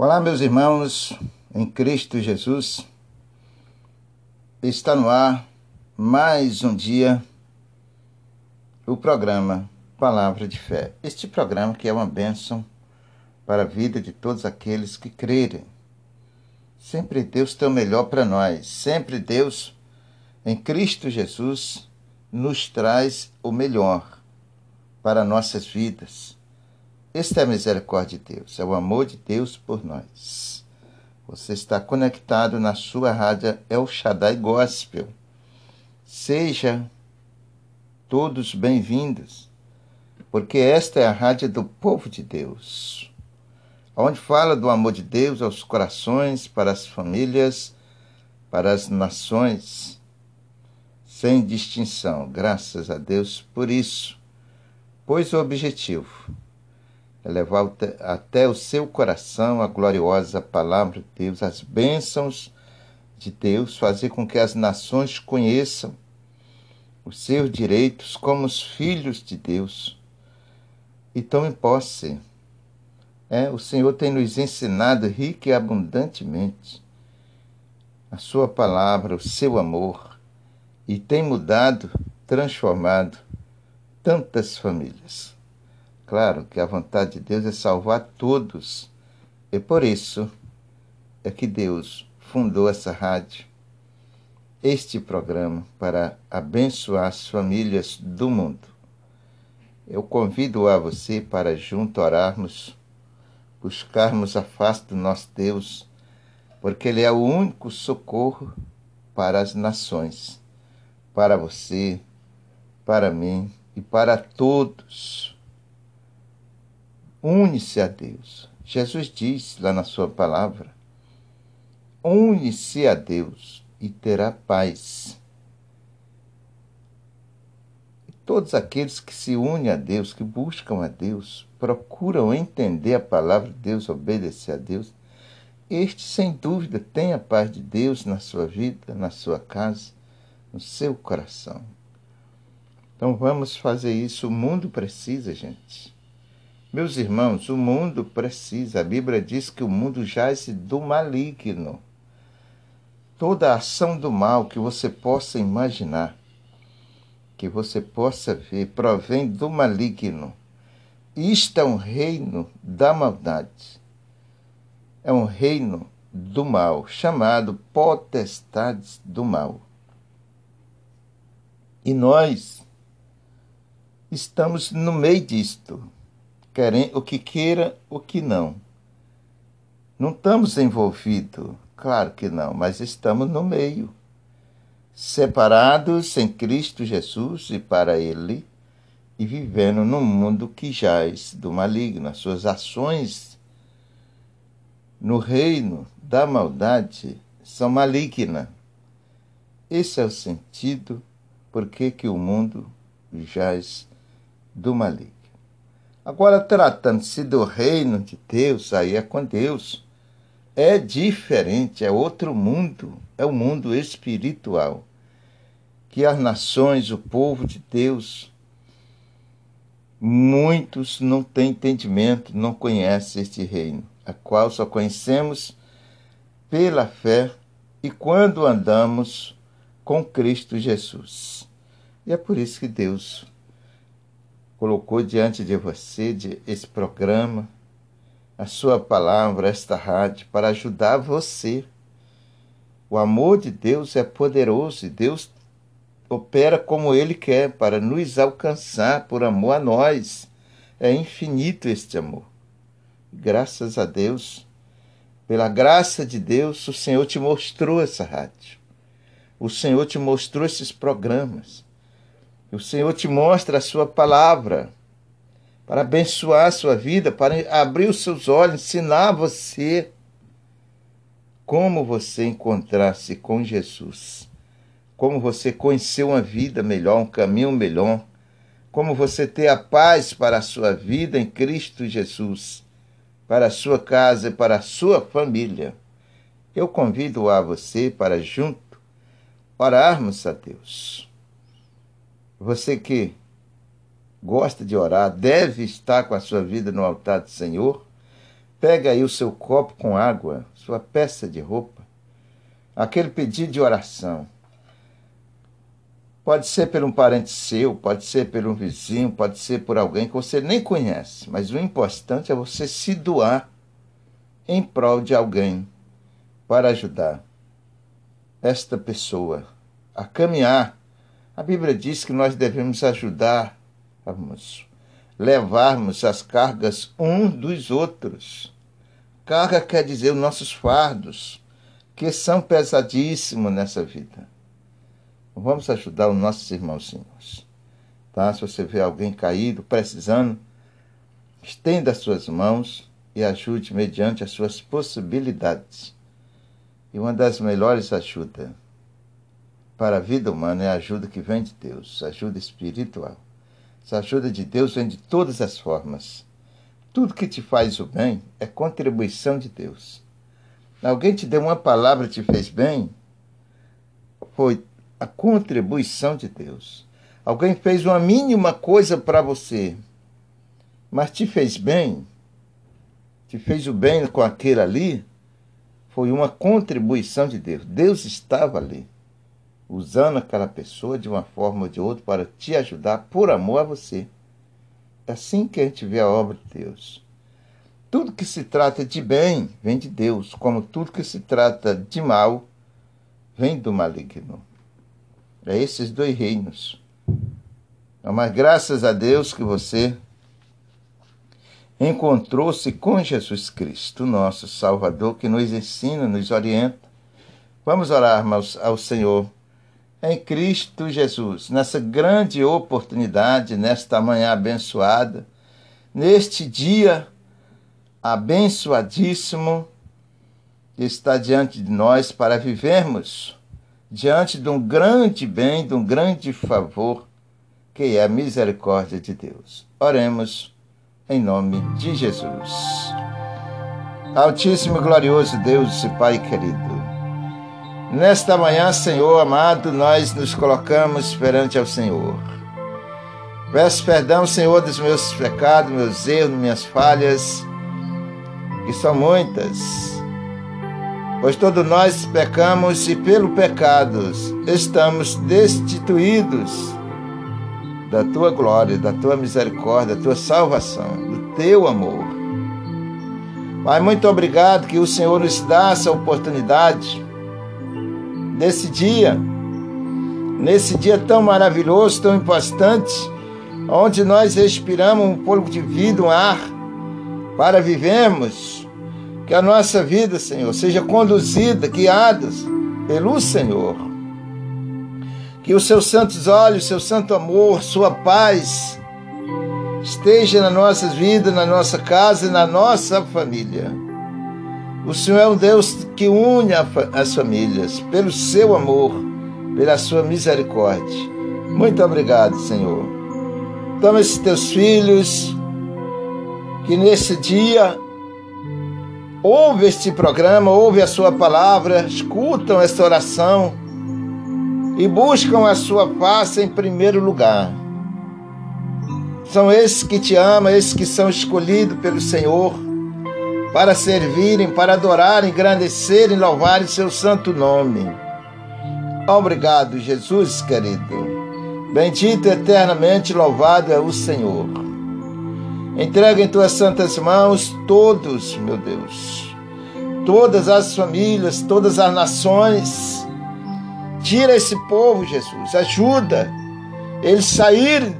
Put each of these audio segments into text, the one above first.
Olá, meus irmãos, em Cristo Jesus. Está no ar mais um dia o programa Palavra de Fé. Este programa que é uma bênção para a vida de todos aqueles que crerem. Sempre Deus tem o melhor para nós. Sempre Deus, em Cristo Jesus, nos traz o melhor para nossas vidas esta é a misericórdia de Deus, é o amor de Deus por nós. Você está conectado na sua rádio El Shaddai Gospel. Seja todos bem-vindos, porque esta é a rádio do povo de Deus, onde fala do amor de Deus aos corações, para as famílias, para as nações, sem distinção. Graças a Deus por isso, pois o objetivo é levar até o seu coração a gloriosa palavra de Deus, as bênçãos de Deus, fazer com que as nações conheçam os seus direitos como os filhos de Deus e tomem posse. É, o Senhor tem nos ensinado rica e abundantemente a sua palavra, o seu amor, e tem mudado, transformado tantas famílias. Claro que a vontade de Deus é salvar todos. E por isso é que Deus fundou essa rádio, este programa, para abençoar as famílias do mundo. Eu convido a você para junto orarmos, buscarmos a face do nosso Deus, porque Ele é o único socorro para as nações, para você, para mim e para todos Une-se a Deus. Jesus diz lá na sua palavra: une-se a Deus e terá paz. Todos aqueles que se unem a Deus, que buscam a Deus, procuram entender a palavra de Deus, obedecer a Deus, este, sem dúvida, tem a paz de Deus na sua vida, na sua casa, no seu coração. Então vamos fazer isso. O mundo precisa, gente. Meus irmãos, o mundo precisa, a Bíblia diz que o mundo jaz do maligno. Toda ação do mal que você possa imaginar, que você possa ver, provém do maligno. Isto é um reino da maldade. É um reino do mal, chamado potestades do mal. E nós estamos no meio disto querem, o que queira, o que não. Não estamos envolvidos, claro que não, mas estamos no meio, separados em Cristo Jesus e para Ele, e vivendo num mundo que jaz do maligno. As suas ações no reino da maldade são malignas. Esse é o sentido por que o mundo jaz do maligno. Agora, tratando-se do reino de Deus, aí é com Deus. É diferente, é outro mundo, é o um mundo espiritual. Que as nações, o povo de Deus, muitos não têm entendimento, não conhecem este reino, a qual só conhecemos pela fé e quando andamos com Cristo Jesus. E é por isso que Deus colocou diante de você de esse programa, a sua palavra, esta rádio, para ajudar você. O amor de Deus é poderoso e Deus opera como Ele quer para nos alcançar por amor a nós. É infinito este amor. Graças a Deus, pela graça de Deus, o Senhor te mostrou essa rádio. O Senhor te mostrou esses programas. O Senhor te mostra a sua palavra para abençoar a sua vida, para abrir os seus olhos, ensinar você como você encontrar-se com Jesus, como você conhecer uma vida melhor, um caminho melhor, como você ter a paz para a sua vida em Cristo Jesus, para a sua casa e para a sua família. Eu convido a você para junto orarmos a Deus. Você que gosta de orar, deve estar com a sua vida no altar do Senhor, Pega aí o seu copo com água, sua peça de roupa, aquele pedido de oração. Pode ser por um parente seu, pode ser por um vizinho, pode ser por alguém que você nem conhece, mas o importante é você se doar em prol de alguém para ajudar esta pessoa a caminhar. A Bíblia diz que nós devemos ajudar, levarmos as cargas uns dos outros. Carga quer dizer os nossos fardos, que são pesadíssimos nessa vida. Vamos ajudar os nossos irmãozinhos. Tá? Se você vê alguém caído, precisando, estenda as suas mãos e ajude mediante as suas possibilidades. E uma das melhores ajudas para a vida humana é a ajuda que vem de Deus, ajuda espiritual. Essa ajuda de Deus vem de todas as formas. Tudo que te faz o bem é contribuição de Deus. Alguém te deu uma palavra e te fez bem, foi a contribuição de Deus. Alguém fez uma mínima coisa para você, mas te fez bem, te fez o bem com aquele ali, foi uma contribuição de Deus. Deus estava ali usando aquela pessoa de uma forma ou de outra para te ajudar por amor a você. É assim que a gente vê a obra de Deus. Tudo que se trata de bem vem de Deus, como tudo que se trata de mal vem do maligno. É esses dois reinos. Mas graças a Deus que você encontrou-se com Jesus Cristo, nosso Salvador, que nos ensina, nos orienta. Vamos orar ao Senhor em Cristo Jesus, nessa grande oportunidade, nesta manhã abençoada, neste dia abençoadíssimo que está diante de nós para vivermos diante de um grande bem, de um grande favor, que é a misericórdia de Deus. Oremos em nome de Jesus. Altíssimo e glorioso Deus e Pai querido, Nesta manhã, Senhor amado, nós nos colocamos perante ao Senhor. Peço perdão, Senhor, dos meus pecados, meus erros, minhas falhas, que são muitas. Pois todos nós pecamos e pelo pecado estamos destituídos da tua glória, da tua misericórdia, da tua salvação, do teu amor. Pai, muito obrigado que o Senhor nos dá essa oportunidade desse dia, nesse dia tão maravilhoso, tão importante, onde nós respiramos um pouco de vida, um ar, para vivermos, que a nossa vida, Senhor, seja conduzida, guiada pelo Senhor. Que os seus santos olhos, seu santo amor, sua paz esteja nas nossas vidas, na nossa casa e na nossa família. O Senhor é um Deus que une as famílias pelo seu amor, pela sua misericórdia. Muito obrigado, Senhor. Toma esses teus filhos que nesse dia ouve este programa, ouve a sua palavra, escutam esta oração e buscam a sua face em primeiro lugar. São esses que te amam, esses que são escolhidos pelo Senhor para servirem, para adorarem, engrandecerem, louvarem seu santo nome. Obrigado, Jesus querido. Bendito eternamente louvado é o Senhor. Entrega em tuas santas mãos todos, meu Deus, todas as famílias, todas as nações. Tira esse povo, Jesus, ajuda eles sair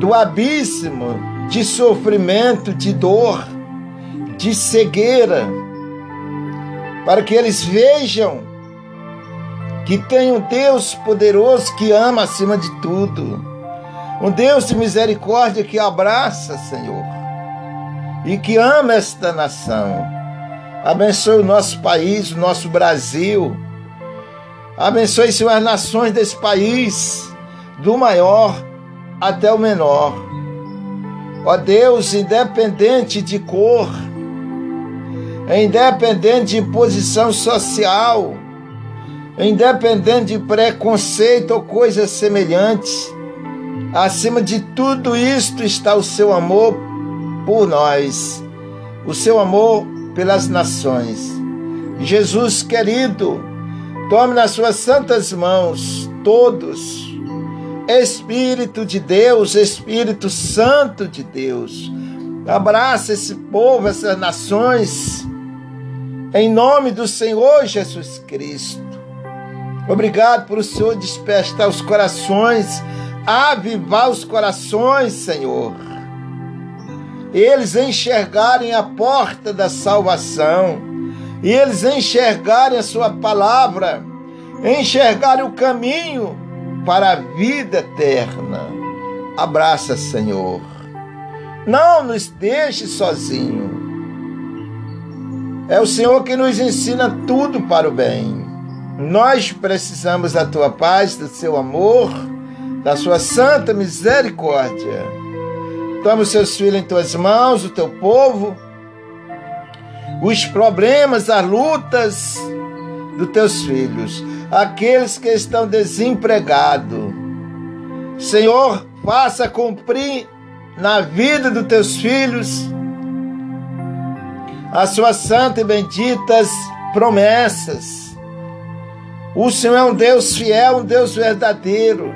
do abismo de sofrimento, de dor, de cegueira, para que eles vejam que tem um Deus poderoso que ama acima de tudo, um Deus de misericórdia que abraça, Senhor, e que ama esta nação. Abençoe o nosso país, o nosso Brasil. Abençoe, Senhor, as nações desse país, do maior até o menor. Ó Deus, independente de cor, independente de posição social, independente de preconceito ou coisas semelhantes. Acima de tudo isto está o seu amor por nós. o seu amor pelas nações. Jesus querido, tome nas suas santas mãos todos. Espírito de Deus, Espírito Santo de Deus, abraça esse povo, essas nações, em nome do Senhor Jesus Cristo. Obrigado por o Senhor despertar os corações, avivar os corações, Senhor. Eles enxergarem a porta da salvação, e eles enxergarem a Sua palavra, enxergarem o caminho para a vida eterna. Abraça, Senhor. Não nos deixe sozinho. É o Senhor que nos ensina tudo para o bem. Nós precisamos da tua paz, do seu amor, da sua santa misericórdia. Toma os seus filhos em tuas mãos, o teu povo, os problemas, as lutas dos teus filhos, aqueles que estão desempregados. Senhor, faça cumprir na vida dos teus filhos as suas santas e benditas promessas o Senhor é um Deus fiel, um Deus verdadeiro.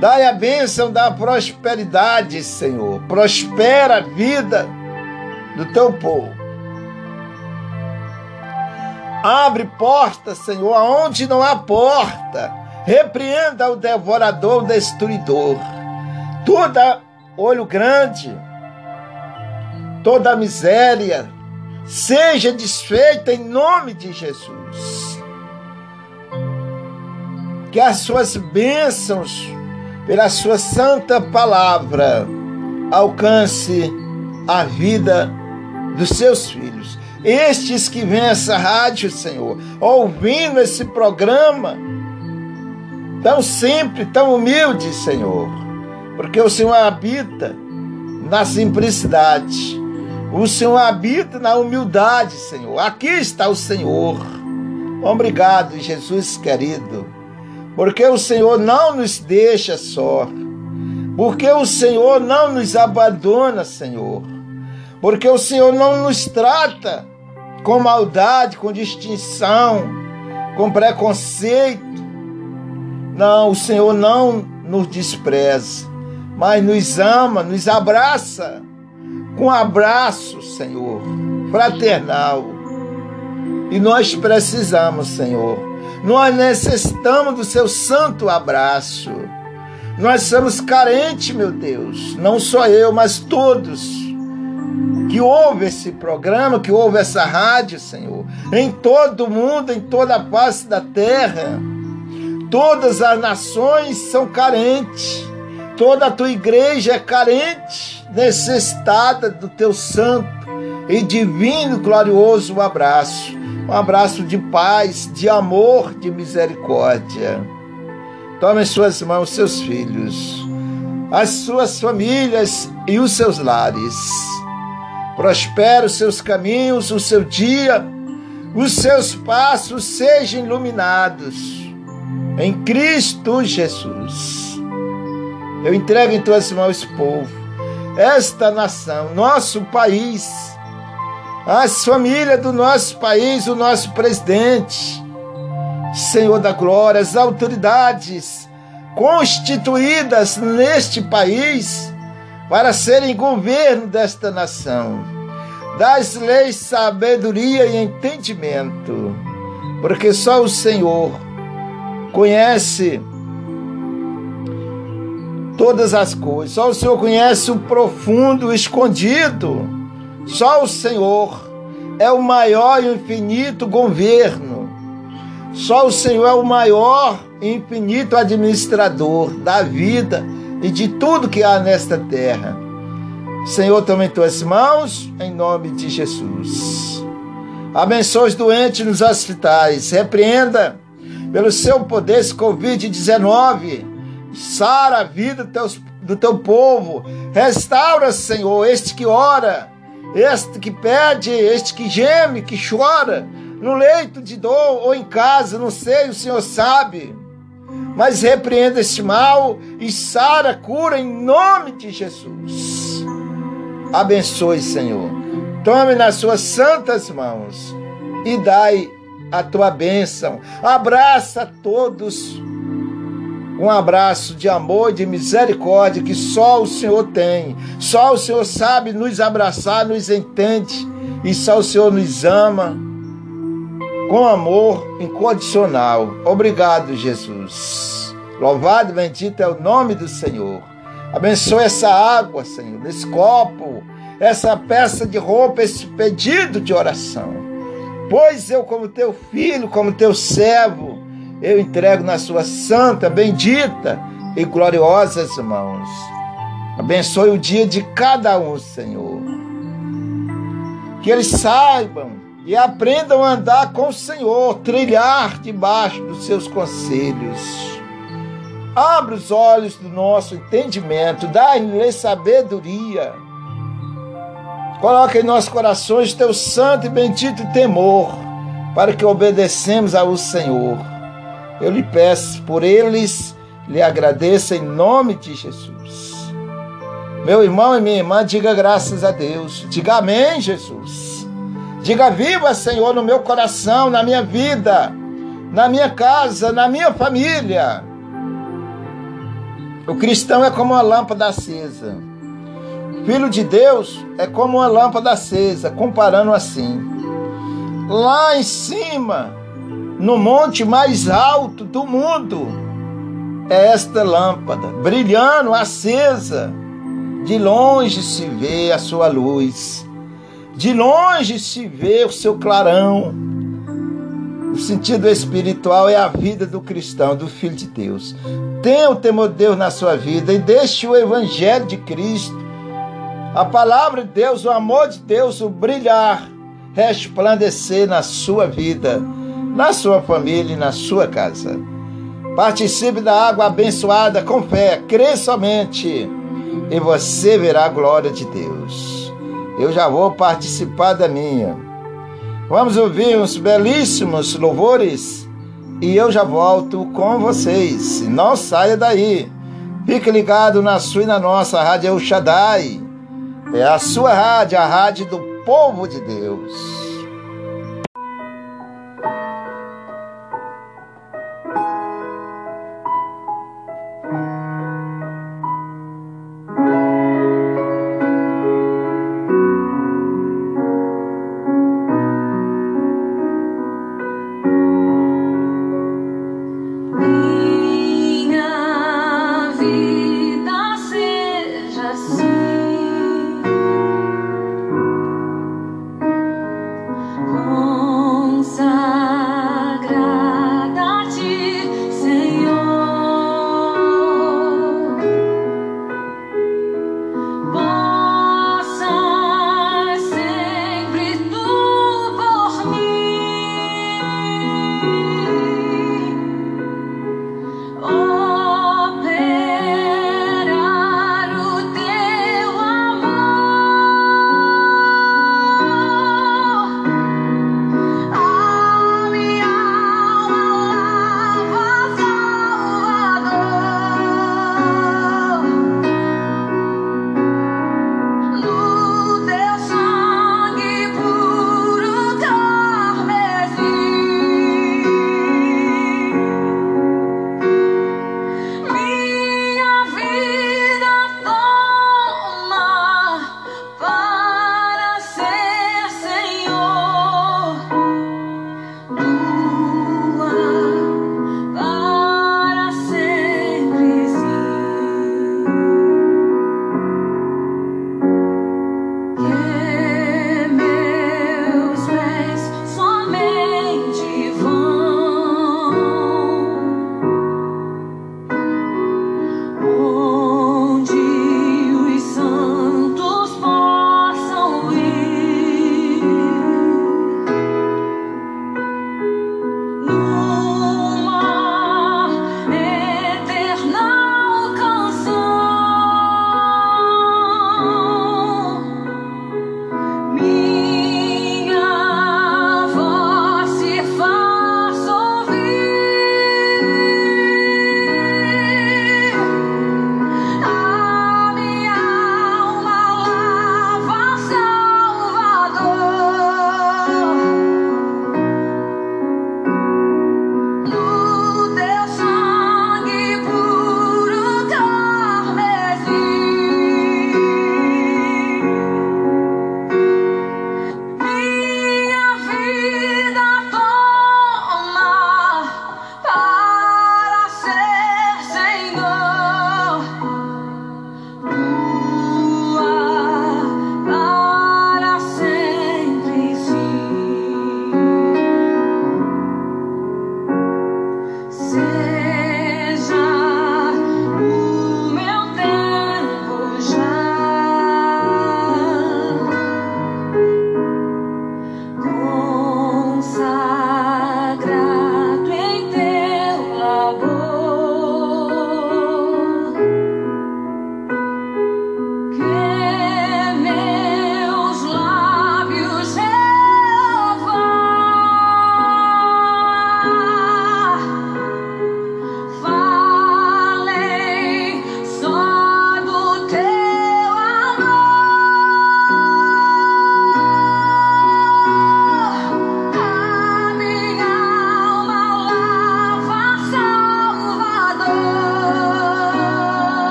Dai a bênção da prosperidade, Senhor. Prospera a vida do teu povo. Abre porta, Senhor, aonde não há porta. Repreenda o devorador, o destruidor. Toda olho grande, toda miséria, seja desfeita em nome de Jesus que as suas bênçãos, pela sua santa palavra, alcance a vida dos seus filhos. Estes que vêm essa rádio, Senhor, ouvindo esse programa, tão simples, tão humilde, Senhor, porque o Senhor habita na simplicidade, o Senhor habita na humildade, Senhor. Aqui está o Senhor. Obrigado, Jesus querido porque o Senhor não nos deixa só, porque o Senhor não nos abandona, Senhor, porque o Senhor não nos trata com maldade, com distinção, com preconceito. Não, o Senhor não nos despreza, mas nos ama, nos abraça com um abraço, Senhor, fraternal. E nós precisamos, Senhor, nós necessitamos do seu santo abraço. Nós somos carentes, meu Deus, não só eu, mas todos que ouvem esse programa, que ouvem essa rádio, Senhor, em todo o mundo, em toda a face da terra. Todas as nações são carentes, toda a tua igreja é carente, necessitada do teu santo e divino, glorioso abraço. Um abraço de paz, de amor, de misericórdia. Tome em suas mãos seus filhos, as suas famílias e os seus lares. Prospere os seus caminhos, o seu dia, os seus passos sejam iluminados. Em Cristo Jesus. Eu entrego em tuas mãos esse povo, esta nação, nosso país as famílias do nosso país, o nosso presidente, Senhor da glória, as autoridades constituídas neste país para serem governo desta nação. Das leis, sabedoria e entendimento, porque só o Senhor conhece todas as coisas, só o Senhor conhece o profundo, o escondido só o Senhor é o maior e infinito governo. Só o Senhor é o maior e infinito administrador da vida e de tudo que há nesta terra. Senhor, toma em tuas mãos, em nome de Jesus. Abençoe os doentes nos hospitais. Repreenda pelo seu poder esse Covid-19. Sara a vida do teu, do teu povo. Restaura, Senhor, este que ora este que pede, este que geme, que chora, no leito de dor ou em casa, não sei, o Senhor sabe. Mas repreenda este mal e sara, cura em nome de Jesus. Abençoe, Senhor. Tome nas suas santas mãos e dai a tua bênção. Abraça todos. Um abraço de amor de misericórdia que só o Senhor tem. Só o Senhor sabe nos abraçar, nos entende. E só o Senhor nos ama com amor incondicional. Obrigado, Jesus. Louvado e bendito é o nome do Senhor. Abençoe essa água, Senhor, esse copo, essa peça de roupa, esse pedido de oração. Pois eu, como teu filho, como teu servo, eu entrego na sua santa, bendita e gloriosas mãos. Abençoe o dia de cada um, Senhor. Que eles saibam e aprendam a andar com o Senhor, trilhar debaixo dos seus conselhos. Abra os olhos do nosso entendimento, dá-lhe sabedoria. Coloca em nossos corações teu santo e bendito temor, para que obedecemos ao Senhor. Eu lhe peço por eles, lhe agradeço em nome de Jesus. Meu irmão e minha irmã, diga graças a Deus. Diga amém, Jesus. Diga viva, Senhor, no meu coração, na minha vida, na minha casa, na minha família. O cristão é como uma lâmpada acesa. Filho de Deus é como uma lâmpada acesa, comparando assim. Lá em cima, no monte mais alto do mundo, é esta lâmpada, brilhando, acesa. De longe se vê a sua luz, de longe se vê o seu clarão. O sentido espiritual é a vida do cristão, do filho de Deus. Tenha o temor de Deus na sua vida e deixe o evangelho de Cristo, a palavra de Deus, o amor de Deus, o brilhar, resplandecer na sua vida, na sua família e na sua casa. Participe da água abençoada com fé, crê somente e você verá a glória de Deus. Eu já vou participar da minha. Vamos ouvir uns belíssimos louvores e eu já volto com vocês. Não saia daí. Fique ligado na sua e na nossa Rádio El Shaddai. É a sua rádio, a rádio do povo de Deus.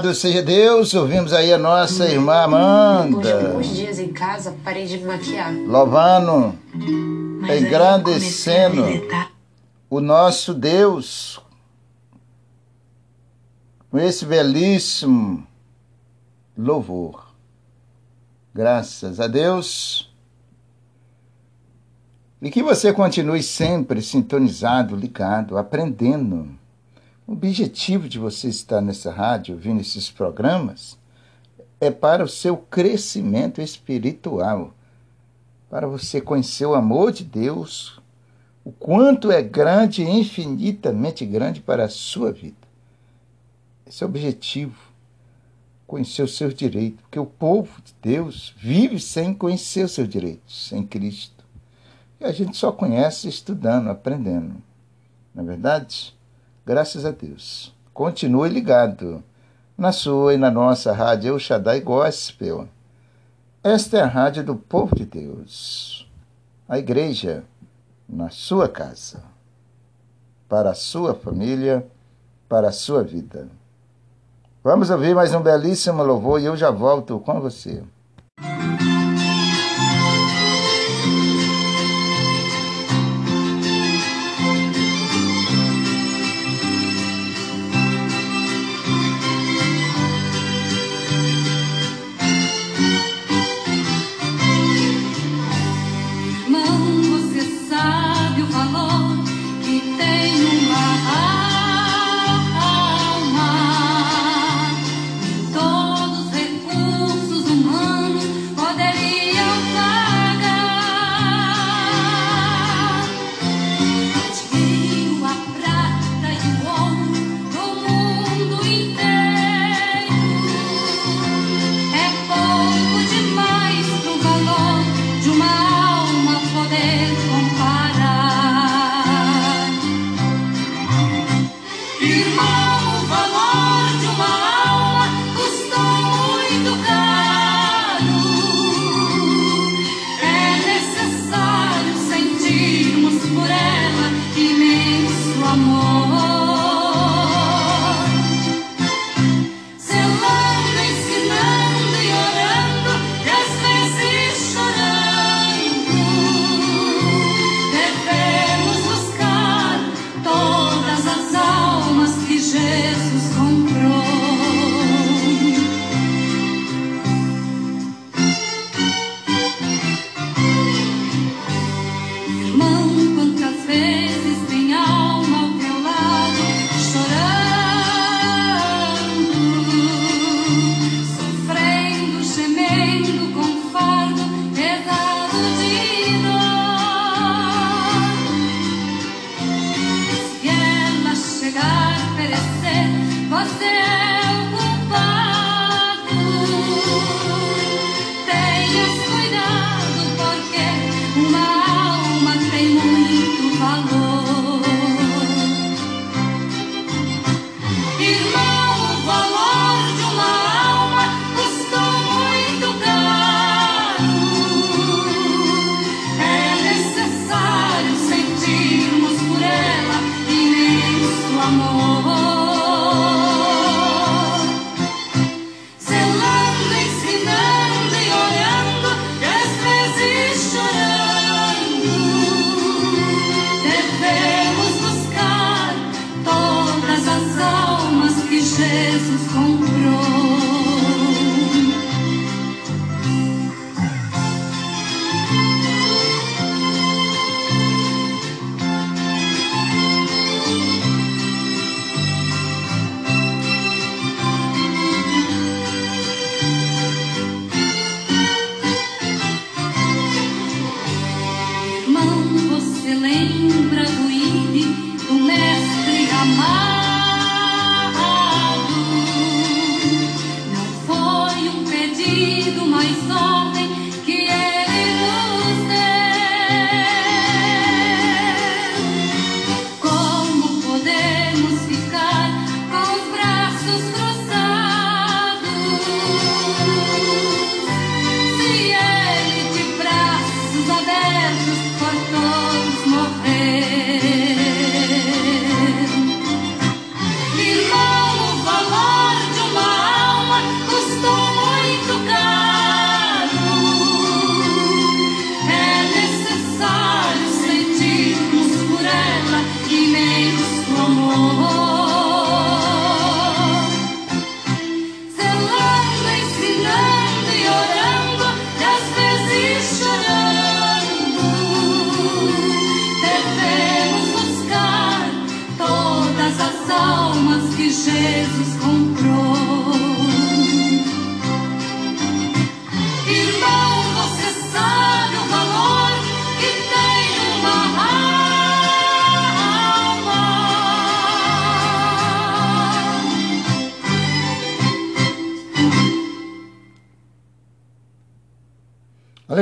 Louvado seja Deus, ouvimos aí a nossa irmã Amanda. Depois de alguns dias em casa, parei de me maquiar. Louvando, Mas engrandecendo o nosso Deus com esse belíssimo louvor. Graças a Deus. E que você continue sempre sintonizado, ligado, aprendendo o objetivo de você estar nessa rádio, ouvindo esses programas, é para o seu crescimento espiritual, para você conhecer o amor de Deus, o quanto é grande, infinitamente grande para a sua vida. Esse é o objetivo, conhecer os seus direitos, porque o povo de Deus vive sem conhecer os seus direitos, sem Cristo. E a gente só conhece estudando, aprendendo. Não é verdade? Graças a Deus. Continue ligado na sua e na nossa rádio Shaddai Gospel. Esta é a rádio do povo de Deus. A igreja na sua casa. Para a sua família, para a sua vida. Vamos ouvir mais um belíssimo louvor e eu já volto com você.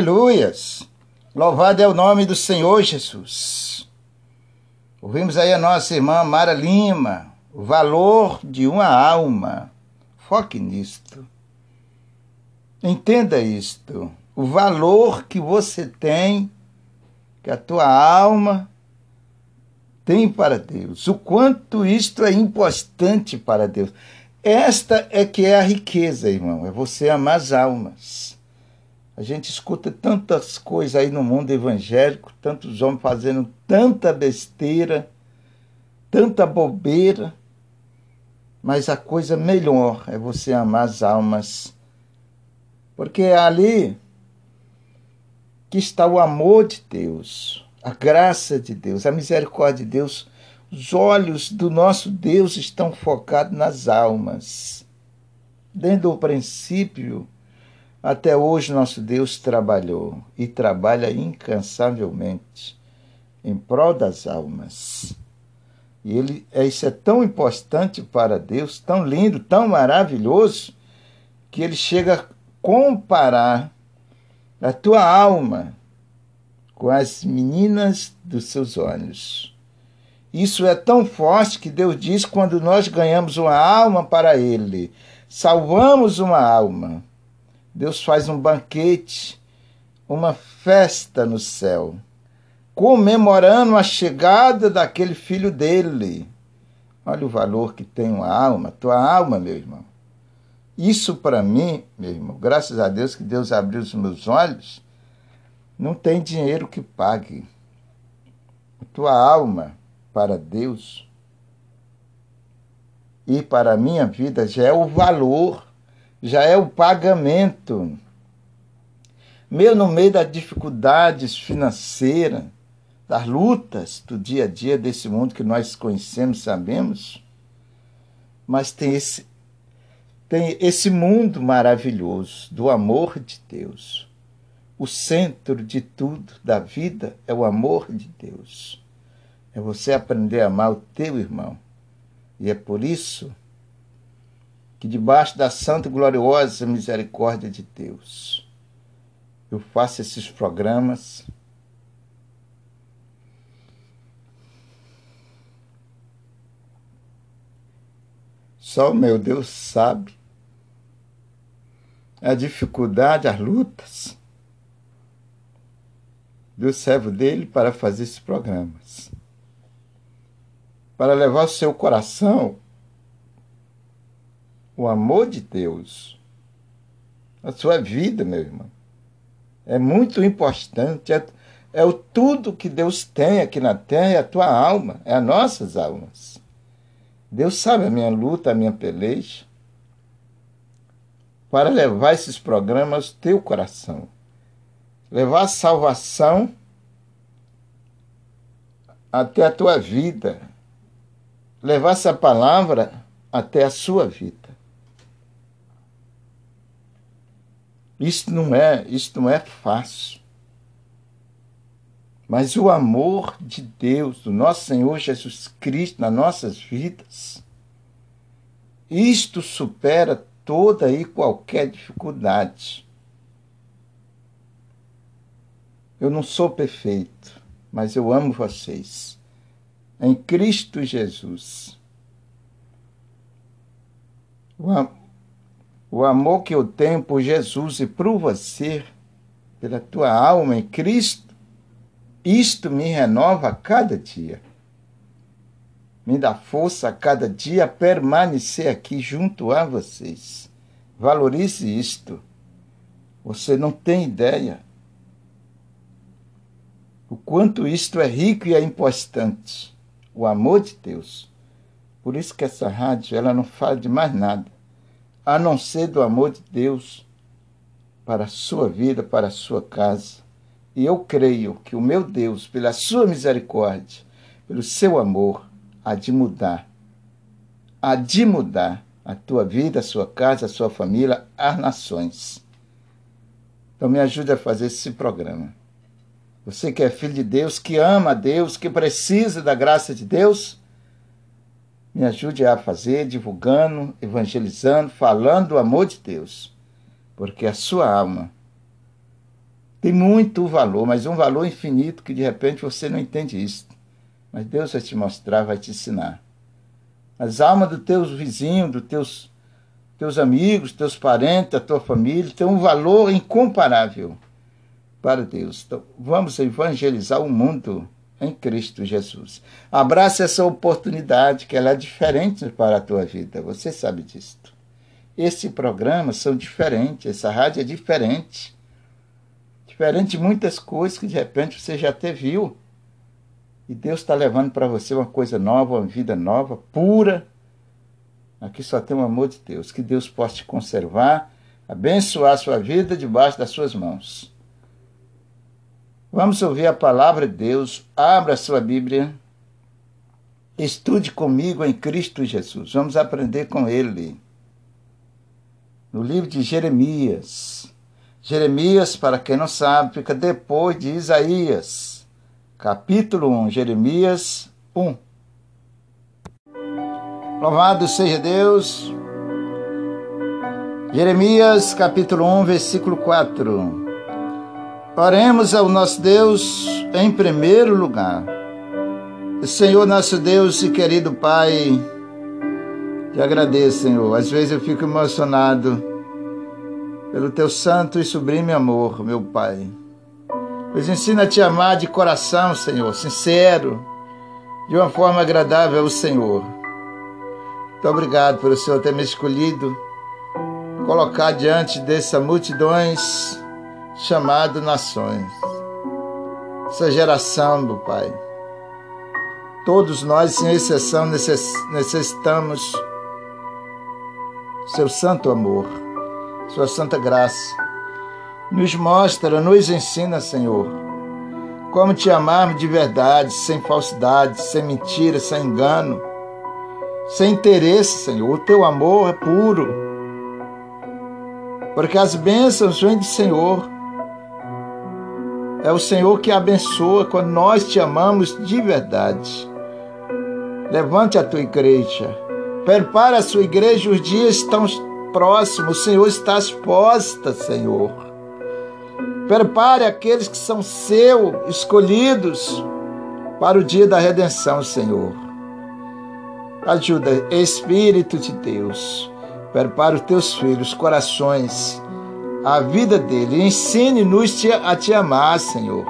Aleluias! Louvado é o nome do Senhor Jesus. Ouvimos aí a nossa irmã Mara Lima, o valor de uma alma. Foque nisto. Entenda isto. O valor que você tem, que a tua alma tem para Deus. O quanto isto é importante para Deus. Esta é que é a riqueza, irmão. É você amar as almas. A gente escuta tantas coisas aí no mundo evangélico, tantos homens fazendo tanta besteira, tanta bobeira, mas a coisa melhor é você amar as almas, porque é ali que está o amor de Deus, a graça de Deus, a misericórdia de Deus. Os olhos do nosso Deus estão focados nas almas. Desde o princípio, até hoje, nosso Deus trabalhou e trabalha incansavelmente em prol das almas. E ele, é, isso é tão importante para Deus, tão lindo, tão maravilhoso, que ele chega a comparar a tua alma com as meninas dos seus olhos. Isso é tão forte que Deus diz quando nós ganhamos uma alma para Ele, salvamos uma alma Deus faz um banquete, uma festa no céu, comemorando a chegada daquele filho dele. Olha o valor que tem uma alma, tua alma, meu irmão. Isso para mim, meu irmão, graças a Deus que Deus abriu os meus olhos, não tem dinheiro que pague. Tua alma para Deus e para a minha vida já é o valor já é o pagamento. Meio no meio das dificuldades financeiras, das lutas do dia a dia desse mundo que nós conhecemos, sabemos, mas tem esse, tem esse mundo maravilhoso do amor de Deus. O centro de tudo da vida é o amor de Deus. É você aprender a amar o teu irmão. E é por isso que debaixo da santa e gloriosa misericórdia de Deus, eu faço esses programas Só o meu Deus sabe a dificuldade, as lutas do servo dele para fazer esses programas. Para levar o seu coração o amor de Deus, a sua vida, meu irmão. É muito importante. É, é o tudo que Deus tem aqui na terra, é a tua alma, é as nossas almas. Deus sabe a minha luta, a minha peleja, para levar esses programas ao teu coração. Levar a salvação até a tua vida. Levar essa palavra até a sua vida. Isso não é, isso não é fácil. Mas o amor de Deus, do nosso Senhor Jesus Cristo nas nossas vidas, isto supera toda e qualquer dificuldade. Eu não sou perfeito, mas eu amo vocês. Em Cristo Jesus. O, o amor que eu tenho por Jesus e por você, pela tua alma em Cristo, isto me renova a cada dia. Me dá força a cada dia a permanecer aqui junto a vocês. Valorize isto. Você não tem ideia o quanto isto é rico e é importante. O amor de Deus. Por isso que essa rádio ela não fala de mais nada a não ser do amor de Deus para a sua vida, para a sua casa. E eu creio que o meu Deus, pela sua misericórdia, pelo seu amor, há de mudar há de mudar a tua vida, a sua casa, a sua família, as nações. Então me ajude a fazer esse programa. Você que é filho de Deus, que ama a Deus, que precisa da graça de Deus, me ajude a fazer, divulgando, evangelizando, falando do amor de Deus. Porque a sua alma tem muito valor, mas um valor infinito que de repente você não entende isso. Mas Deus vai te mostrar, vai te ensinar. As almas dos teus vizinhos, dos teus, teus amigos, teus parentes, da tua família, têm um valor incomparável para Deus. Então, vamos evangelizar o mundo em Cristo Jesus. Abraça essa oportunidade, que ela é diferente para a tua vida. Você sabe disso. Esses programas são diferentes, essa rádio é diferente. Diferente de muitas coisas que de repente você já até viu. E Deus está levando para você uma coisa nova, uma vida nova, pura. Aqui só tem o amor de Deus. Que Deus possa te conservar, abençoar a sua vida debaixo das suas mãos. Vamos ouvir a palavra de Deus. Abra sua Bíblia. Estude comigo em Cristo Jesus. Vamos aprender com Ele. No livro de Jeremias. Jeremias, para quem não sabe, fica depois de Isaías. Capítulo 1. Jeremias 1. Louvado seja Deus. Jeremias, capítulo 1, versículo 4. Oremos ao nosso Deus em primeiro lugar. Senhor, nosso Deus e querido Pai, te agradeço, Senhor. Às vezes eu fico emocionado pelo teu santo e sublime amor, meu Pai. Pois ensina a te amar de coração, Senhor, sincero, de uma forma agradável ao Senhor. Muito obrigado por o Senhor ter me escolhido, colocar diante dessas multidões chamado nações. Essa geração, meu Pai, todos nós, sem exceção, necessitamos seu santo amor, sua santa graça. Nos mostra, nos ensina, Senhor, como te amarmos de verdade, sem falsidade, sem mentira, sem engano, sem interesse, Senhor. O teu amor é puro, porque as bênçãos vêm do Senhor é o Senhor que abençoa quando nós te amamos de verdade. Levante a tua igreja. Prepara a sua igreja, os dias estão próximos. O Senhor está às postas, Senhor. Prepare aqueles que são seus, escolhidos, para o dia da redenção, Senhor. Ajuda, Espírito de Deus. Prepara os teus filhos, corações a vida dele. Ensine-nos a te amar, Senhor.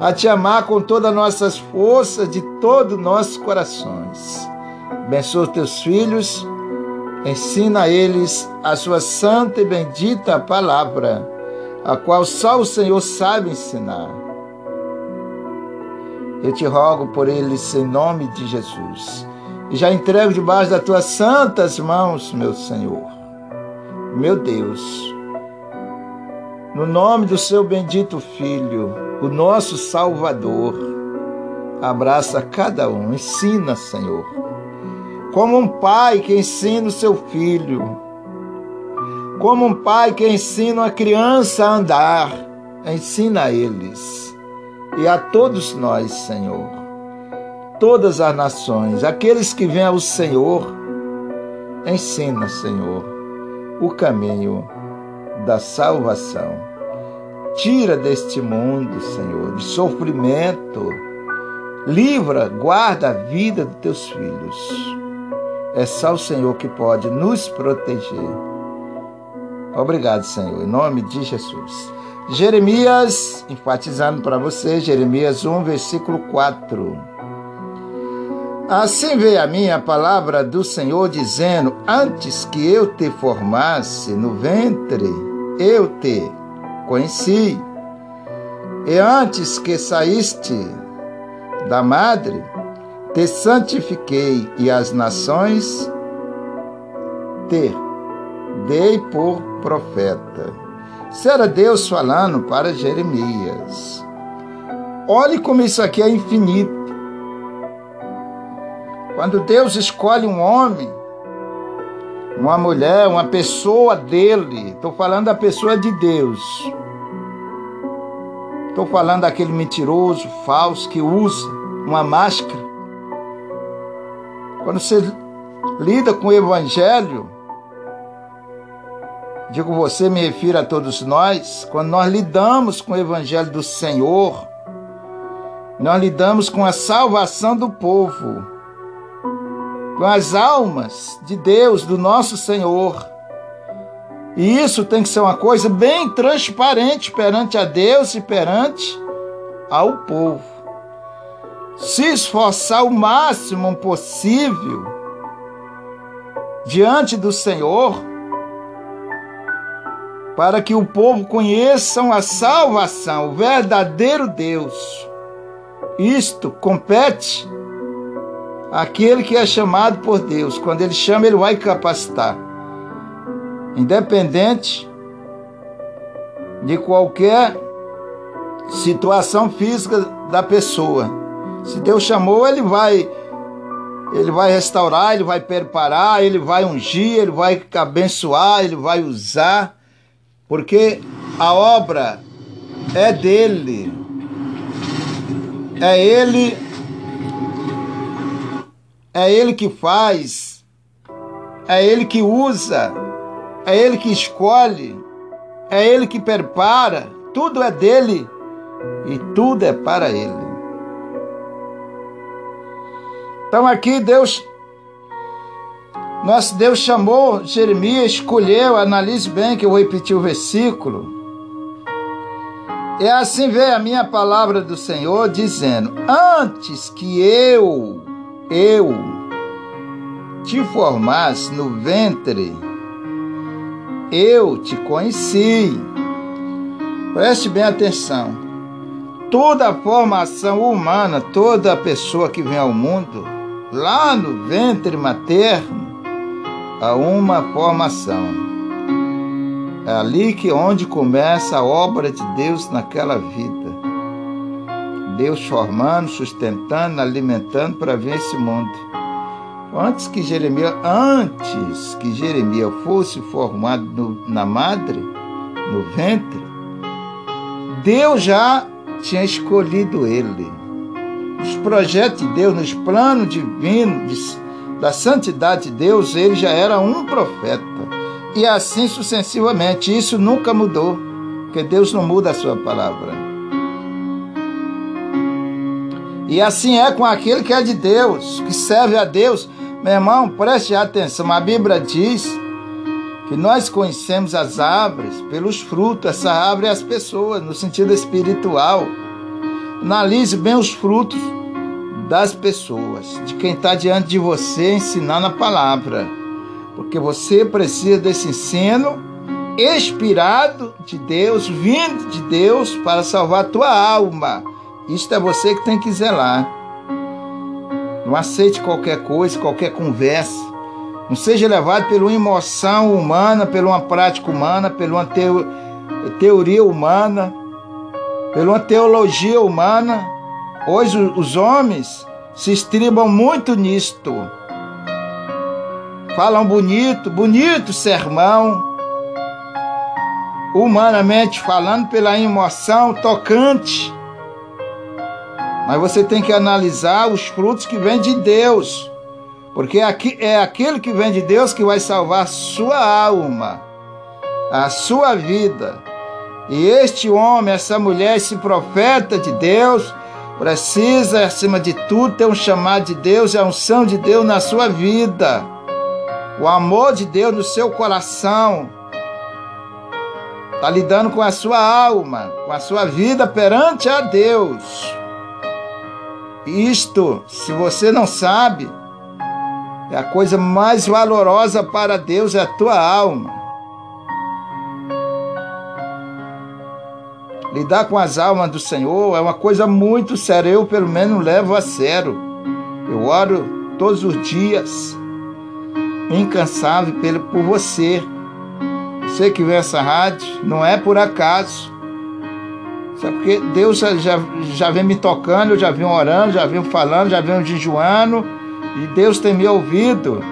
A te amar com todas as nossas forças, de todos os nossos corações. Abençoa os teus filhos. Ensina a eles a sua santa e bendita palavra, a qual só o Senhor sabe ensinar. Eu te rogo por eles em nome de Jesus. E já entrego debaixo das tuas santas mãos, meu Senhor. Meu Deus no nome do seu bendito Filho, o nosso Salvador, abraça cada um, ensina, Senhor, como um pai que ensina o seu filho, como um pai que ensina a criança a andar, ensina a eles e a todos nós, Senhor, todas as nações, aqueles que vêm ao Senhor, ensina, Senhor, o caminho da salvação. Tira deste mundo, Senhor, de sofrimento. Livra, guarda a vida dos teus filhos. É só o Senhor que pode nos proteger. Obrigado, Senhor, em nome de Jesus. Jeremias, enfatizando para você, Jeremias 1, versículo 4. Assim veio a mim a palavra do Senhor dizendo: Antes que eu te formasse no ventre, eu te conheci. E antes que saíste da madre, te santifiquei e as nações te dei por profeta. Isso era Deus falando para Jeremias. Olhe como isso aqui é infinito. Quando Deus escolhe um homem, uma mulher, uma pessoa dele. Estou falando da pessoa de Deus. Estou falando daquele mentiroso, falso, que usa uma máscara. Quando você lida com o Evangelho, digo você, me refiro a todos nós, quando nós lidamos com o Evangelho do Senhor, nós lidamos com a salvação do povo, com as almas de Deus, do nosso Senhor. E isso tem que ser uma coisa bem transparente perante a Deus e perante ao povo. Se esforçar o máximo possível diante do Senhor, para que o povo conheçam a salvação, o verdadeiro Deus. Isto compete àquele que é chamado por Deus. Quando ele chama, ele vai capacitar. Independente de qualquer situação física da pessoa. Se Deus chamou, ele vai ele vai restaurar, ele vai preparar, ele vai ungir, ele vai abençoar, ele vai usar, porque a obra é dele. É ele é ele que faz, é ele que usa, é ele que escolhe, é ele que prepara, tudo é dele. E tudo é para ele. Então aqui Deus, nosso Deus chamou Jeremias, escolheu, analise bem que eu vou repetir o versículo. E assim veio a minha palavra do Senhor dizendo: Antes que eu, eu, te formasse no ventre, eu te conheci. Preste bem atenção. Toda a formação humana, toda pessoa que vem ao mundo, lá no ventre materno, há uma formação. É ali que onde começa a obra de Deus naquela vida. Deus formando, sustentando, alimentando para ver esse mundo. Antes que Jeremias, antes que Jeremias fosse formado no, na madre, no ventre, Deus já tinha escolhido ele nos projetos de Deus, nos planos divinos da santidade de Deus, ele já era um profeta. E assim sucessivamente. Isso nunca mudou, porque Deus não muda a sua palavra. E assim é com aquele que é de Deus, que serve a Deus. Meu irmão, preste atenção. A Bíblia diz que nós conhecemos as árvores pelos frutos. Essa árvore é as pessoas, no sentido espiritual. Analise bem os frutos das pessoas, de quem está diante de você ensinando a palavra. Porque você precisa desse ensino inspirado de Deus, vindo de Deus para salvar a tua alma. Isto é você que tem que zelar. Não aceite qualquer coisa, qualquer conversa. Não seja levado pela uma emoção humana, pela uma prática humana, pela uma teo, teoria humana pela uma teologia humana. Hoje os homens se estribam muito nisto. Falam bonito, bonito sermão, humanamente falando, pela emoção tocante. Mas você tem que analisar os frutos que vêm de Deus, porque é aquele que vem de Deus que vai salvar sua alma, a sua vida. E este homem, essa mulher, esse profeta de Deus, precisa, acima de tudo, ter um chamado de Deus e a unção de Deus na sua vida. O amor de Deus no seu coração. Está lidando com a sua alma, com a sua vida perante a Deus. Isto, se você não sabe, é a coisa mais valorosa para Deus, é a tua alma. Lidar com as almas do Senhor é uma coisa muito séria. Eu, pelo menos, levo a sério. Eu oro todos os dias, incansável por você. Você que vê essa rádio, não é por acaso. Sabe porque Deus já, já, vem me tocando, já vim orando, já vim falando, já vim jejuando, e Deus tem me ouvido.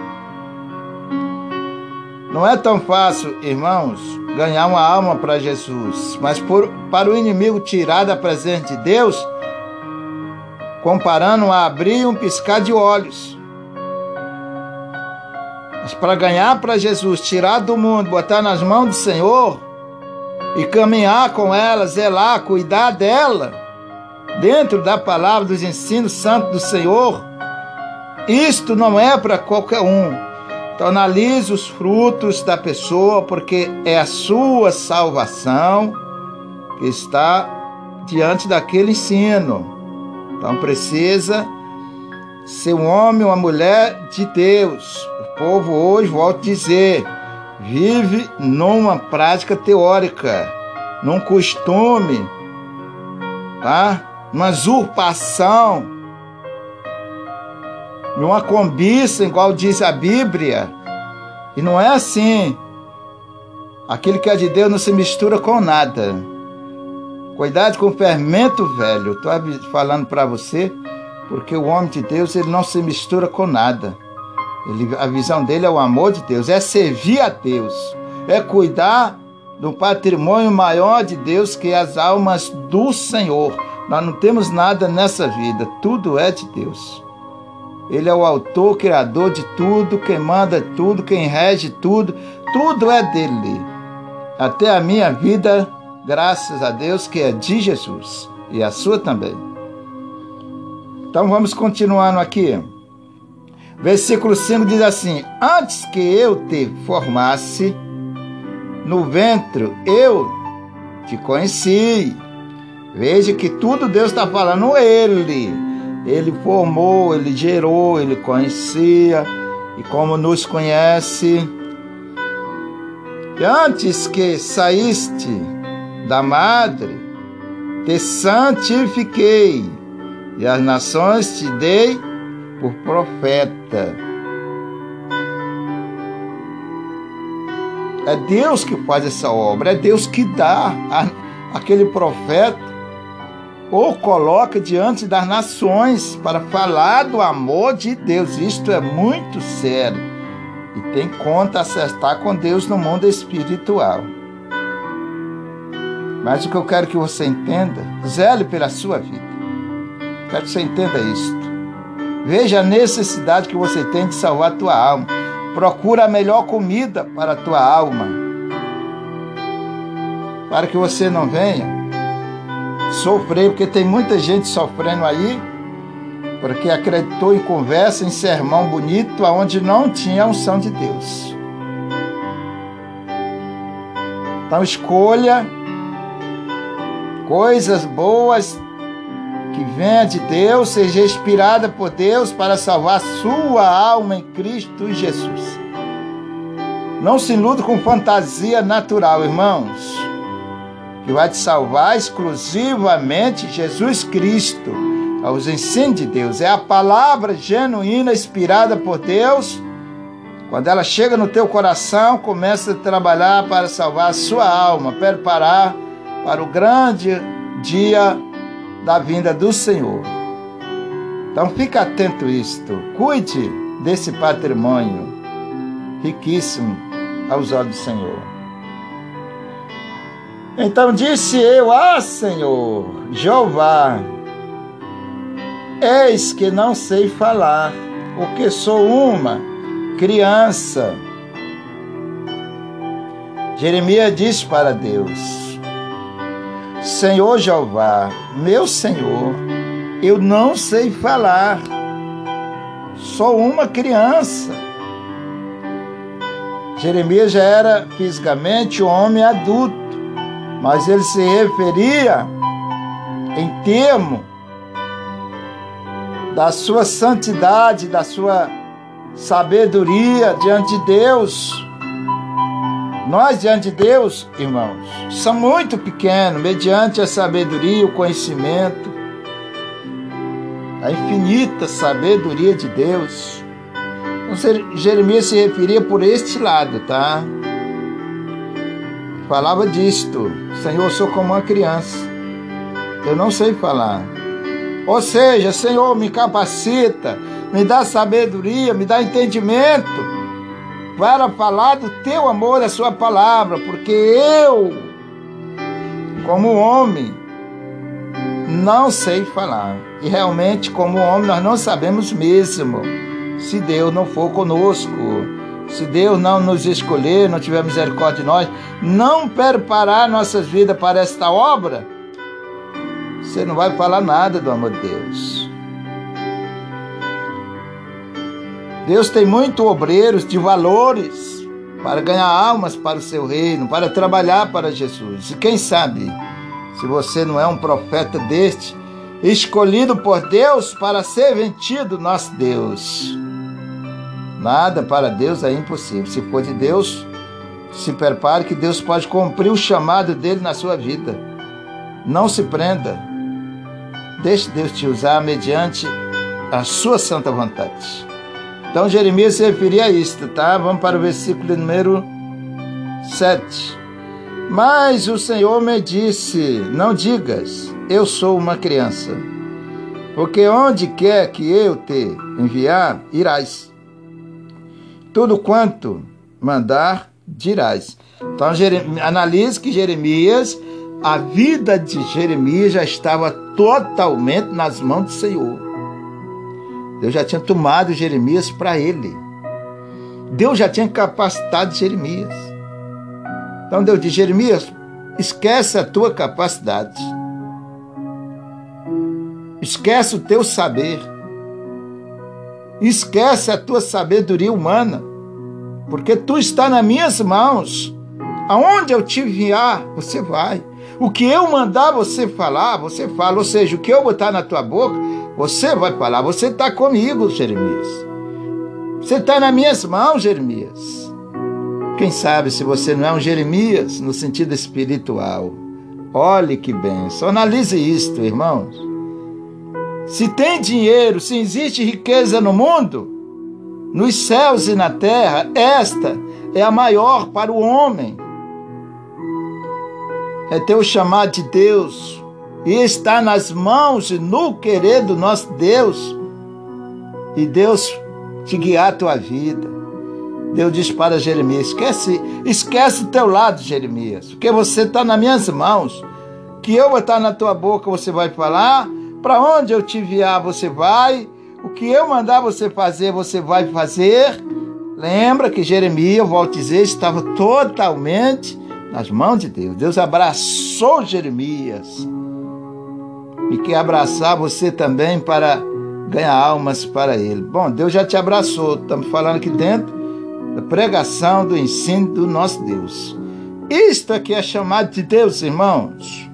Não é tão fácil, irmãos, ganhar uma alma para Jesus, mas por, para o inimigo tirar da presença de Deus, comparando a abrir um piscar de olhos. Mas para ganhar para Jesus, tirar do mundo, botar nas mãos do Senhor e caminhar com ela, zelar, cuidar dela, dentro da palavra dos ensinos santos do Senhor, isto não é para qualquer um. Então analise os frutos da pessoa, porque é a sua salvação que está diante daquele ensino. Então precisa ser um homem ou uma mulher de Deus. O povo hoje, volto a dizer, vive numa prática teórica, num costume, tá? Numa usurpação, numa cobiça, igual diz a Bíblia. E não é assim. Aquele que é de Deus não se mistura com nada. Cuidado com o fermento velho. Estou falando para você, porque o homem de Deus ele não se mistura com nada. Ele, a visão dele é o amor de Deus, é servir a Deus, é cuidar do patrimônio maior de Deus, que é as almas do Senhor. Nós não temos nada nessa vida, tudo é de Deus. Ele é o autor, criador de tudo, quem manda tudo, quem rege tudo, tudo é dele. Até a minha vida, graças a Deus, que é de Jesus e a sua também. Então vamos continuando aqui. Versículo 5 diz assim: Antes que eu te formasse no ventre, eu te conheci. Veja que tudo Deus está falando Ele. Ele formou, Ele gerou, Ele conhecia. E como nos conhece. E antes que saíste da madre, te santifiquei, e as nações te dei por profeta. É Deus que faz essa obra, é Deus que dá a, aquele profeta ou coloca diante das nações para falar do amor de Deus. Isto é muito sério e tem conta acertar com Deus no mundo espiritual. Mas o que eu quero que você entenda, zele pela sua vida. Quero que você entenda isto. Veja a necessidade que você tem de salvar a tua alma. Procura a melhor comida para a tua alma. Para que você não venha sofrer, porque tem muita gente sofrendo aí, porque acreditou em conversa, em sermão bonito, aonde não tinha a unção de Deus. Então escolha coisas boas que venha de Deus, seja inspirada por Deus para salvar sua alma em Cristo Jesus. Não se ilude com fantasia natural, irmãos, que vai te salvar exclusivamente Jesus Cristo, aos ensinos de Deus. É a palavra genuína, inspirada por Deus. Quando ela chega no teu coração, começa a trabalhar para salvar a sua alma, preparar para o grande dia da vinda do Senhor. Então fica atento a isto. Cuide desse patrimônio riquíssimo aos olhos do Senhor. Então disse eu: Ah, Senhor, Jeová, eis que não sei falar, porque sou uma criança. Jeremias disse para Deus: Senhor Jeová, meu Senhor, eu não sei falar, sou uma criança. Jeremias já era fisicamente um homem adulto, mas ele se referia em termo da sua santidade, da sua sabedoria diante de Deus. Nós, diante de Deus, irmãos, somos muito pequenos, mediante a sabedoria, o conhecimento, a infinita sabedoria de Deus. Então, Jeremias se referia por este lado, tá? Falava disto: Senhor, eu sou como uma criança, eu não sei falar. Ou seja, Senhor, me capacita, me dá sabedoria, me dá entendimento para falar do teu amor, da sua palavra, porque eu, como homem, não sei falar. E realmente, como homem, nós não sabemos mesmo se Deus não for conosco. Se Deus não nos escolher, não tiver misericórdia de nós, não preparar nossas vidas para esta obra, você não vai falar nada do amor de Deus. Deus tem muito obreiros de valores para ganhar almas para o seu reino, para trabalhar para Jesus. E quem sabe, se você não é um profeta deste, escolhido por Deus para ser vendido nosso Deus. Nada para Deus é impossível. Se for de Deus, se prepare que Deus pode cumprir o chamado dele na sua vida. Não se prenda. Deixe Deus te usar mediante a sua santa vontade. Então Jeremias se referia a isto, tá? Vamos para o versículo número 7. Mas o Senhor me disse: Não digas, eu sou uma criança, porque onde quer que eu te enviar, irás. Tudo quanto mandar, dirás. Então, analise que Jeremias, a vida de Jeremias já estava totalmente nas mãos do Senhor. Deus já tinha tomado Jeremias para ele. Deus já tinha capacitado Jeremias. Então Deus diz: Jeremias, esquece a tua capacidade. Esquece o teu saber. Esquece a tua sabedoria humana. Porque tu está nas minhas mãos. Aonde eu te enviar, você vai. O que eu mandar você falar, você fala. Ou seja, o que eu botar na tua boca, você vai falar, você está comigo, Jeremias. Você está nas minhas mãos, Jeremias. Quem sabe se você não é um Jeremias no sentido espiritual. Olhe que benção. Analise isto, irmãos. Se tem dinheiro, se existe riqueza no mundo, nos céus e na terra, esta é a maior para o homem. É ter o chamado de Deus, e está nas mãos e no querer do nosso Deus. E Deus te guiar a tua vida. Deus diz para Jeremias: esquece, esquece o teu lado, Jeremias, porque você está nas minhas mãos. Que eu vou estar na tua boca, você vai falar. Para onde eu te enviar, você vai. O que eu mandar você fazer, você vai fazer. Lembra que Jeremias, eu volto a dizer, estava totalmente nas mãos de Deus. Deus abraçou Jeremias e quer abraçar você também para ganhar almas para Ele. Bom, Deus já te abraçou, estamos falando aqui dentro da pregação, do ensino do nosso Deus. Isto aqui é chamado de Deus, irmãos.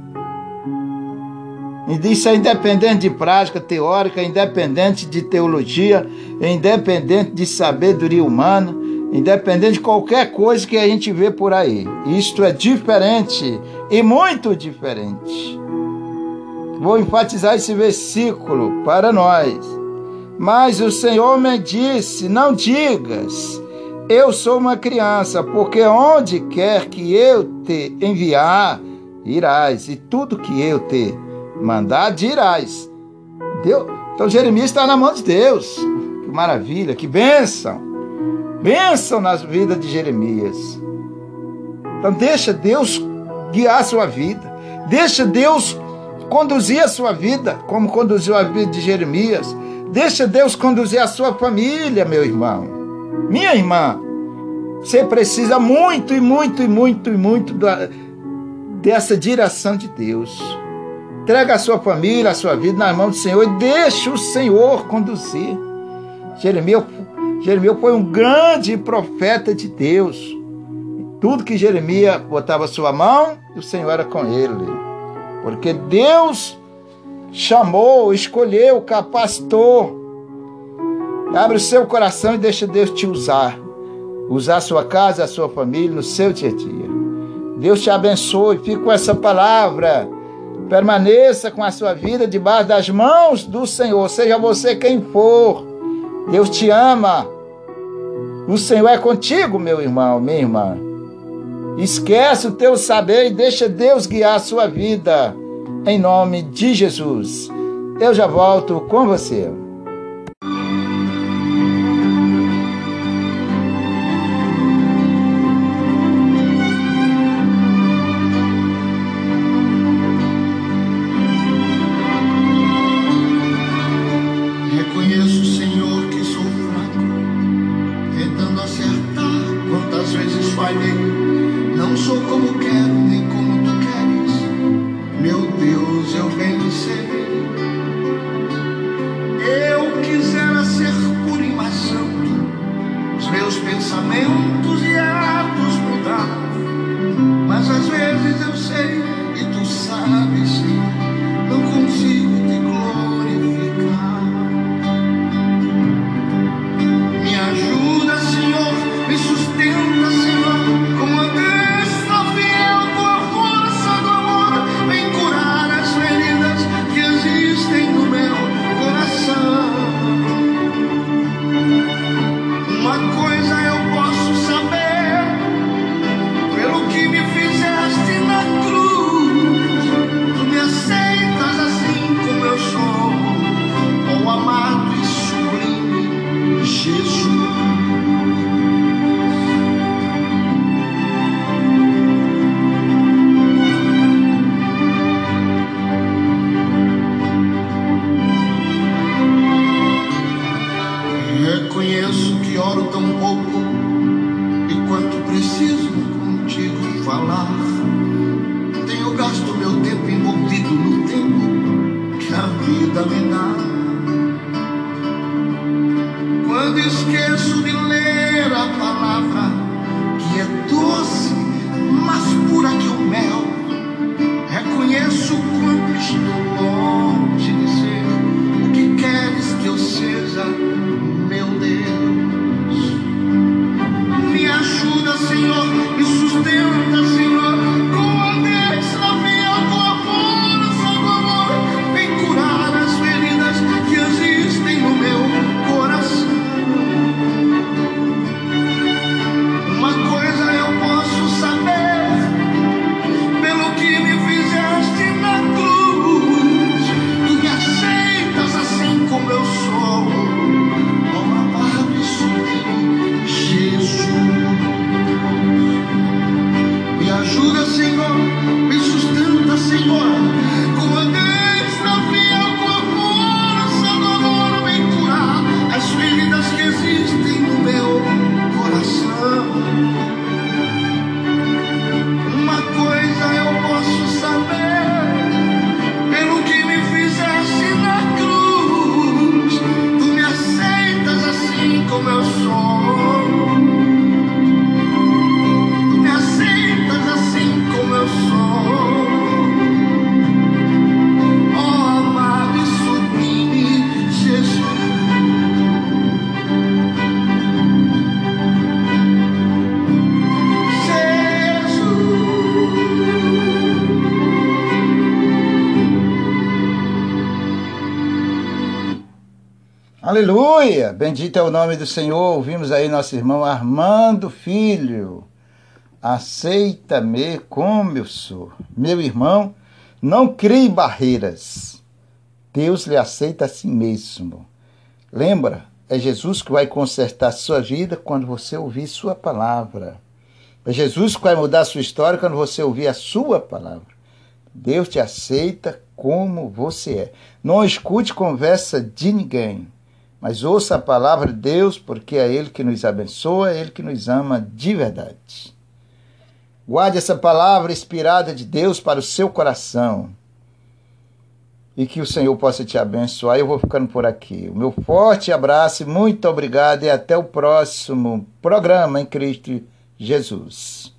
E isso é independente de prática teórica, independente de teologia, independente de sabedoria humana, independente de qualquer coisa que a gente vê por aí. Isto é diferente e muito diferente. Vou enfatizar esse versículo para nós. Mas o Senhor me disse: Não digas, eu sou uma criança, porque onde quer que eu te enviar, irás, e tudo que eu te mandar, dirás. Deus, então Jeremias está na mão de Deus. Que maravilha, que bênção. Bênção nas vidas de Jeremias. Então deixa Deus guiar sua vida. Deixa Deus conduzir a sua vida, como conduziu a vida de Jeremias. Deixa Deus conduzir a sua família, meu irmão. Minha irmã, você precisa muito e muito e muito e muito da, dessa direção de Deus. Entrega a sua família, a sua vida nas mãos do Senhor e deixa o Senhor conduzir. Jeremias, Jeremias foi um grande profeta de Deus. Tudo que Jeremias botava a sua mão, o Senhor era com ele. Porque Deus chamou, escolheu, capacitou. Abre o seu coração e deixa Deus te usar. Usar a sua casa, a sua família, no seu dia a dia. Deus te abençoe. Fique com essa palavra. Permaneça com a sua vida debaixo das mãos do Senhor. Seja você quem for. Deus te ama. O Senhor é contigo, meu irmão, minha irmã. Esquece o teu saber e deixa Deus guiar a sua vida. Em nome de Jesus. Eu já volto com você. Bendito é o nome do Senhor. Ouvimos aí nosso irmão Armando Filho. Aceita-me como eu sou. Meu irmão, não crie barreiras. Deus lhe aceita a si mesmo. Lembra, é Jesus que vai consertar sua vida quando você ouvir sua palavra. É Jesus que vai mudar sua história quando você ouvir a sua palavra. Deus te aceita como você é. Não escute conversa de ninguém, mas ouça a palavra de Deus, porque é Ele que nos abençoa, é Ele que nos ama de verdade. Guarde essa palavra inspirada de Deus para o seu coração. E que o Senhor possa te abençoar. Eu vou ficando por aqui. O meu forte abraço e muito obrigado. E até o próximo programa em Cristo Jesus.